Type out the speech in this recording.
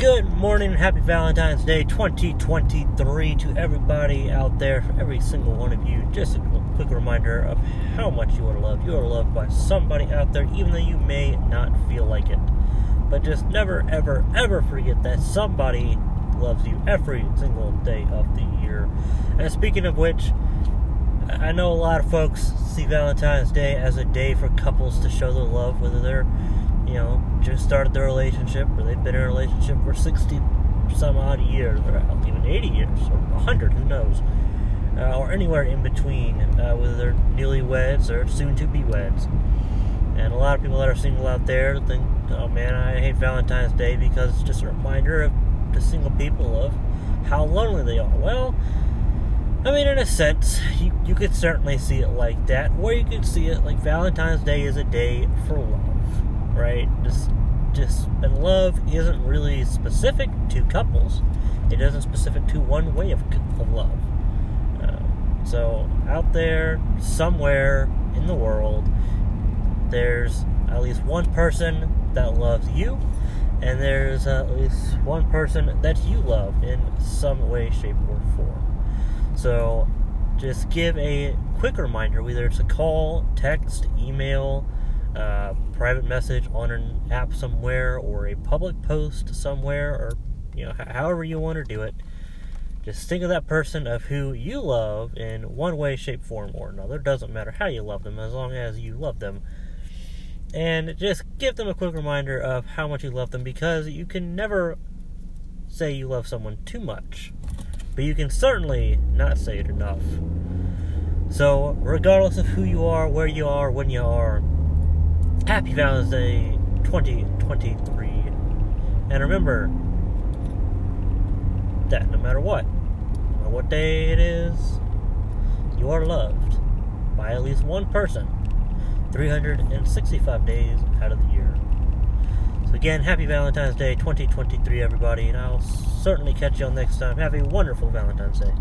Good morning, happy Valentine's Day 2023 to everybody out there, every single one of you. Just a quick reminder of how much you are loved. You are loved by somebody out there, even though you may not feel like it. But just never, ever, ever forget that somebody loves you every single day of the year. And speaking of which, I know a lot of folks see Valentine's Day as a day for couples to show their love, whether they're you know, just started their relationship or they've been in a relationship for 60 some odd years or even 80 years or 100, who knows, uh, or anywhere in between, uh, whether they're newlyweds or soon to be weds. And a lot of people that are single out there think, oh man, I hate Valentine's Day because it's just a reminder of the single people of how lonely they are. Well, I mean, in a sense, you, you could certainly see it like that, or you could see it like Valentine's Day is a day for love right? Just, just, and love isn't really specific to couples. It isn't specific to one way of, of love. Uh, so, out there, somewhere in the world, there's at least one person that loves you, and there's at least one person that you love in some way, shape, or form. So, just give a quick reminder whether it's a call, text, email, uh, private message on an app somewhere or a public post somewhere or you know however you want to do it. Just think of that person of who you love in one way shape form or another. Doesn't matter how you love them as long as you love them. And just give them a quick reminder of how much you love them because you can never say you love someone too much but you can certainly not say it enough. So regardless of who you are where you are when you are Happy Valentine's Day 2023. And remember that no matter what, no matter what day it is, you are loved by at least one person 365 days out of the year. So, again, happy Valentine's Day 2023, everybody, and I'll certainly catch you all next time. Have a wonderful Valentine's Day.